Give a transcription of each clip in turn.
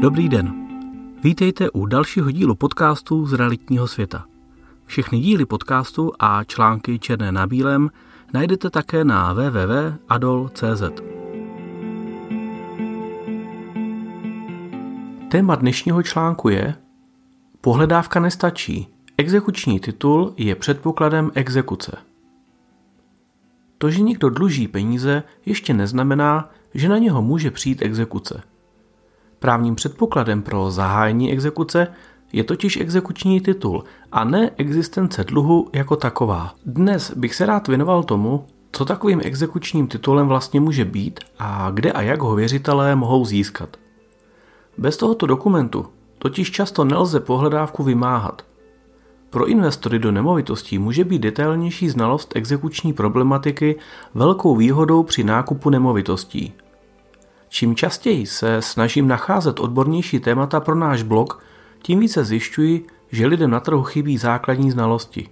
Dobrý den. Vítejte u dalšího dílu podcastu z realitního světa. Všechny díly podcastu a články černé na bílém najdete také na www.adol.cz. Téma dnešního článku je Pohledávka nestačí. Exekuční titul je předpokladem exekuce. To, že někdo dluží peníze, ještě neznamená, že na něho může přijít exekuce. Právním předpokladem pro zahájení exekuce je totiž exekuční titul a ne existence dluhu jako taková. Dnes bych se rád věnoval tomu, co takovým exekučním titulem vlastně může být a kde a jak ho věřitelé mohou získat. Bez tohoto dokumentu totiž často nelze pohledávku vymáhat. Pro investory do nemovitostí může být detailnější znalost exekuční problematiky velkou výhodou při nákupu nemovitostí. Čím častěji se snažím nacházet odbornější témata pro náš blog, tím více zjišťuji, že lidem na trhu chybí základní znalosti.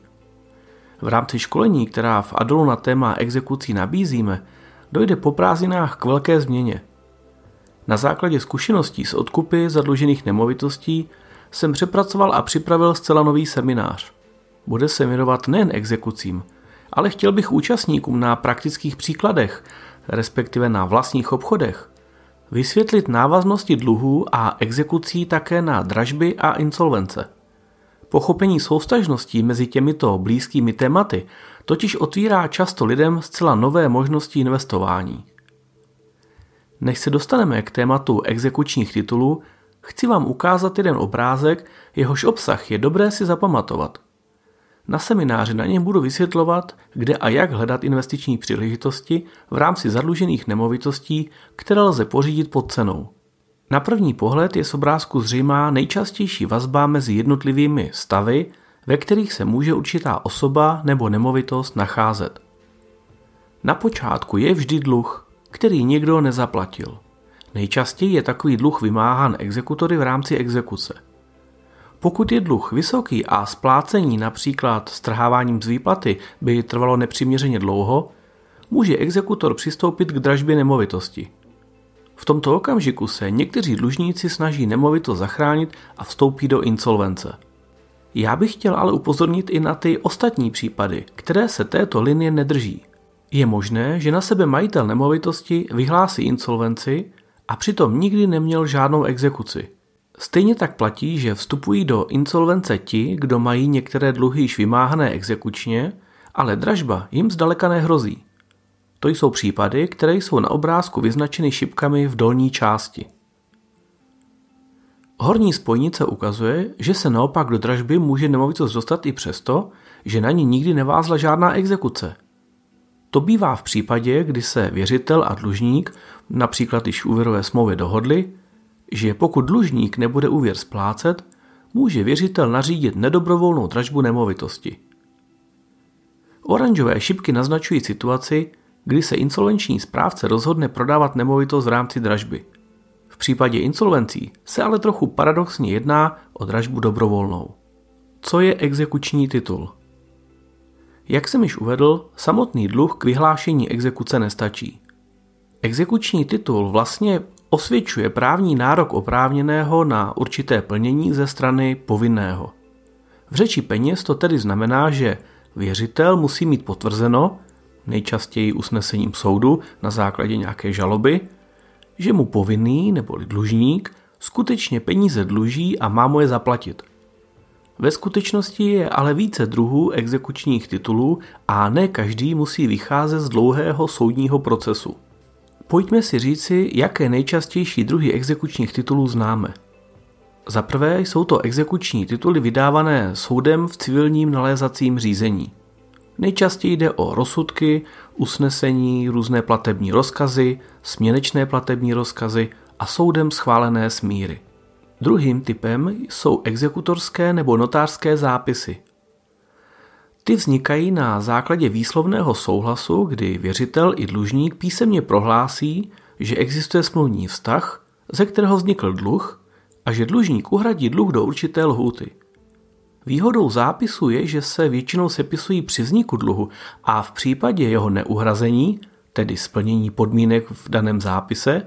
V rámci školení, která v Adolu na téma exekucí nabízíme, dojde po prázdninách k velké změně. Na základě zkušeností s odkupy zadlužených nemovitostí jsem přepracoval a připravil zcela nový seminář. Bude se věnovat nejen exekucím, ale chtěl bych účastníkům na praktických příkladech, respektive na vlastních obchodech, vysvětlit návaznosti dluhů a exekucí také na dražby a insolvence. Pochopení soustažností mezi těmito blízkými tématy totiž otvírá často lidem zcela nové možnosti investování. Než se dostaneme k tématu exekučních titulů, chci vám ukázat jeden obrázek, jehož obsah je dobré si zapamatovat. Na semináři na něm budu vysvětlovat, kde a jak hledat investiční příležitosti v rámci zadlužených nemovitostí, které lze pořídit pod cenou. Na první pohled je z obrázku zřejmá nejčastější vazba mezi jednotlivými stavy, ve kterých se může určitá osoba nebo nemovitost nacházet. Na počátku je vždy dluh, který někdo nezaplatil. Nejčastěji je takový dluh vymáhán exekutory v rámci exekuce. Pokud je dluh vysoký a splácení například strháváním z výplaty by trvalo nepřiměřeně dlouho, může exekutor přistoupit k dražbě nemovitosti. V tomto okamžiku se někteří dlužníci snaží nemovitost zachránit a vstoupí do insolvence. Já bych chtěl ale upozornit i na ty ostatní případy, které se této linie nedrží. Je možné, že na sebe majitel nemovitosti vyhlásí insolvenci a přitom nikdy neměl žádnou exekuci. Stejně tak platí, že vstupují do insolvence ti, kdo mají některé dluhy již vymáhané exekučně, ale dražba jim zdaleka nehrozí. To jsou případy, které jsou na obrázku vyznačeny šipkami v dolní části. Horní spojnice ukazuje, že se naopak do dražby může nemovitost dostat i přesto, že na ní nikdy nevázla žádná exekuce. To bývá v případě, kdy se věřitel a dlužník, například již úvěrové smlouvě dohodli, že pokud dlužník nebude úvěr splácet, může věřitel nařídit nedobrovolnou dražbu nemovitosti. Oranžové šipky naznačují situaci, kdy se insolvenční správce rozhodne prodávat nemovitost v rámci dražby. V případě insolvencí se ale trochu paradoxně jedná o dražbu dobrovolnou. Co je exekuční titul? Jak jsem již uvedl, samotný dluh k vyhlášení exekuce nestačí. Exekuční titul vlastně osvědčuje právní nárok oprávněného na určité plnění ze strany povinného. V řeči peněz to tedy znamená, že věřitel musí mít potvrzeno, nejčastěji usnesením soudu na základě nějaké žaloby, že mu povinný nebo dlužník skutečně peníze dluží a má mu je zaplatit. Ve skutečnosti je ale více druhů exekučních titulů a ne každý musí vycházet z dlouhého soudního procesu. Pojďme si říci, jaké nejčastější druhy exekučních titulů známe. Za prvé jsou to exekuční tituly vydávané soudem v civilním nalézacím řízení. Nejčastěji jde o rozsudky, usnesení, různé platební rozkazy, směnečné platební rozkazy a soudem schválené smíry. Druhým typem jsou exekutorské nebo notářské zápisy, ty vznikají na základě výslovného souhlasu, kdy věřitel i dlužník písemně prohlásí, že existuje smluvní vztah, ze kterého vznikl dluh a že dlužník uhradí dluh do určité lhůty. Výhodou zápisu je, že se většinou sepisují při vzniku dluhu a v případě jeho neuhrazení, tedy splnění podmínek v daném zápise,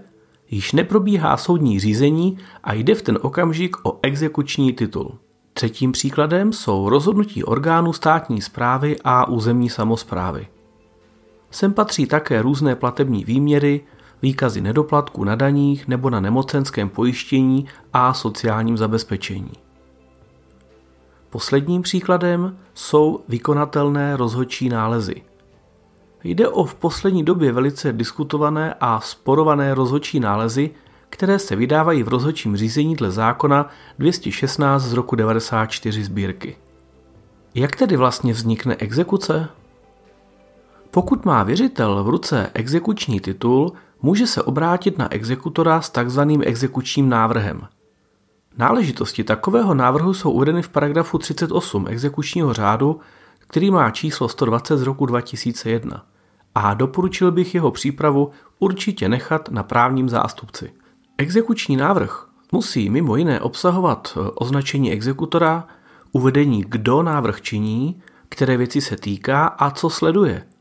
Již neprobíhá soudní řízení a jde v ten okamžik o exekuční titul. Třetím příkladem jsou rozhodnutí orgánů státní zprávy a územní samozprávy. Sem patří také různé platební výměry, výkazy nedoplatků na daních nebo na nemocenském pojištění a sociálním zabezpečení. Posledním příkladem jsou vykonatelné rozhodčí nálezy. Jde o v poslední době velice diskutované a sporované rozhodčí nálezy, které se vydávají v rozhodčím řízení dle zákona 216 z roku 94 sbírky. Jak tedy vlastně vznikne exekuce? Pokud má věřitel v ruce exekuční titul, může se obrátit na exekutora s takzvaným exekučním návrhem. Náležitosti takového návrhu jsou uvedeny v paragrafu 38 exekučního řádu, který má číslo 120 z roku 2001 a doporučil bych jeho přípravu určitě nechat na právním zástupci. Exekuční návrh musí mimo jiné obsahovat označení exekutora, uvedení, kdo návrh činí, které věci se týká a co sleduje –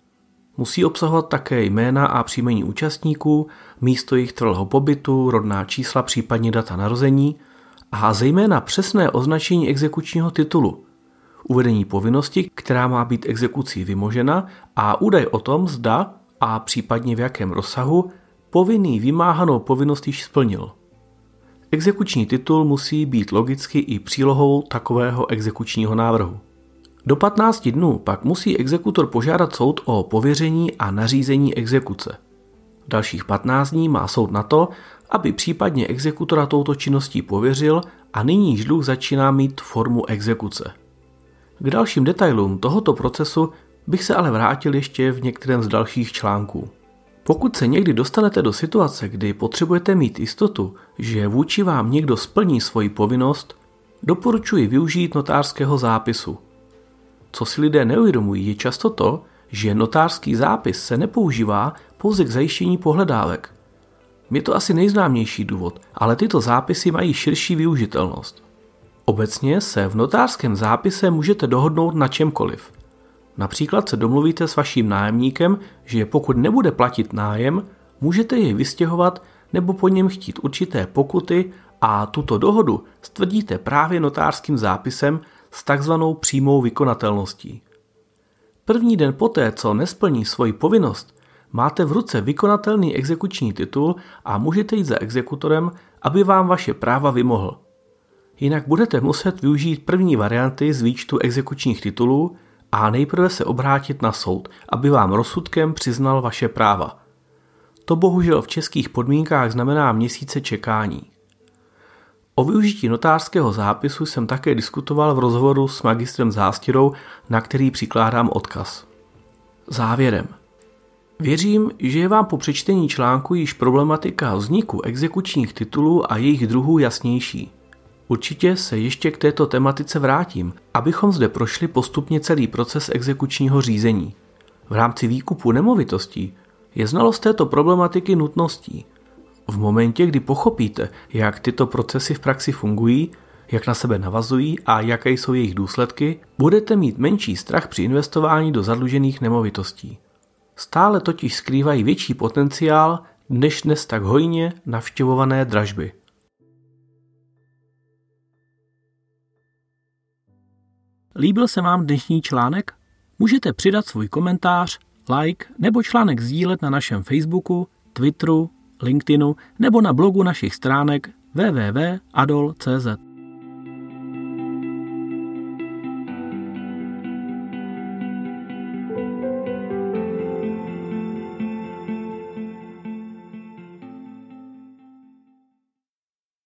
Musí obsahovat také jména a příjmení účastníků, místo jejich trvalého pobytu, rodná čísla, případně data narození a zejména přesné označení exekučního titulu, uvedení povinnosti, která má být exekucí vymožena a údaj o tom, zda a případně v jakém rozsahu povinný vymáhanou povinnost již splnil. Exekuční titul musí být logicky i přílohou takového exekučního návrhu. Do 15 dnů pak musí exekutor požádat soud o pověření a nařízení exekuce. Dalších 15 dní má soud na to, aby případně exekutora touto činností pověřil a nyní již dluh začíná mít formu exekuce. K dalším detailům tohoto procesu bych se ale vrátil ještě v některém z dalších článků. Pokud se někdy dostanete do situace, kdy potřebujete mít jistotu, že vůči vám někdo splní svoji povinnost, doporučuji využít notářského zápisu – co si lidé neuvědomují, je často to, že notářský zápis se nepoužívá pouze k zajištění pohledávek. Je to asi nejznámější důvod, ale tyto zápisy mají širší využitelnost. Obecně se v notářském zápise můžete dohodnout na čemkoliv. Například se domluvíte s vaším nájemníkem, že pokud nebude platit nájem, můžete jej vystěhovat nebo po něm chtít určité pokuty a tuto dohodu stvrdíte právě notářským zápisem s takzvanou přímou vykonatelností. První den poté, co nesplní svoji povinnost, máte v ruce vykonatelný exekuční titul a můžete jít za exekutorem, aby vám vaše práva vymohl. Jinak budete muset využít první varianty z výčtu exekučních titulů a nejprve se obrátit na soud, aby vám rozsudkem přiznal vaše práva. To bohužel v českých podmínkách znamená měsíce čekání. O využití notářského zápisu jsem také diskutoval v rozhovoru s magistrem Zástěrou, na který přikládám odkaz. Závěrem. Věřím, že je vám po přečtení článku již problematika vzniku exekučních titulů a jejich druhů jasnější. Určitě se ještě k této tematice vrátím, abychom zde prošli postupně celý proces exekučního řízení. V rámci výkupu nemovitostí je znalost této problematiky nutností – v momentě, kdy pochopíte, jak tyto procesy v praxi fungují, jak na sebe navazují a jaké jsou jejich důsledky, budete mít menší strach při investování do zadlužených nemovitostí. Stále totiž skrývají větší potenciál než dnes tak hojně navštěvované dražby. Líbil se vám dnešní článek? Můžete přidat svůj komentář, like nebo článek sdílet na našem Facebooku, Twitteru LinkedInu nebo na blogu našich stránek www.adol.cz.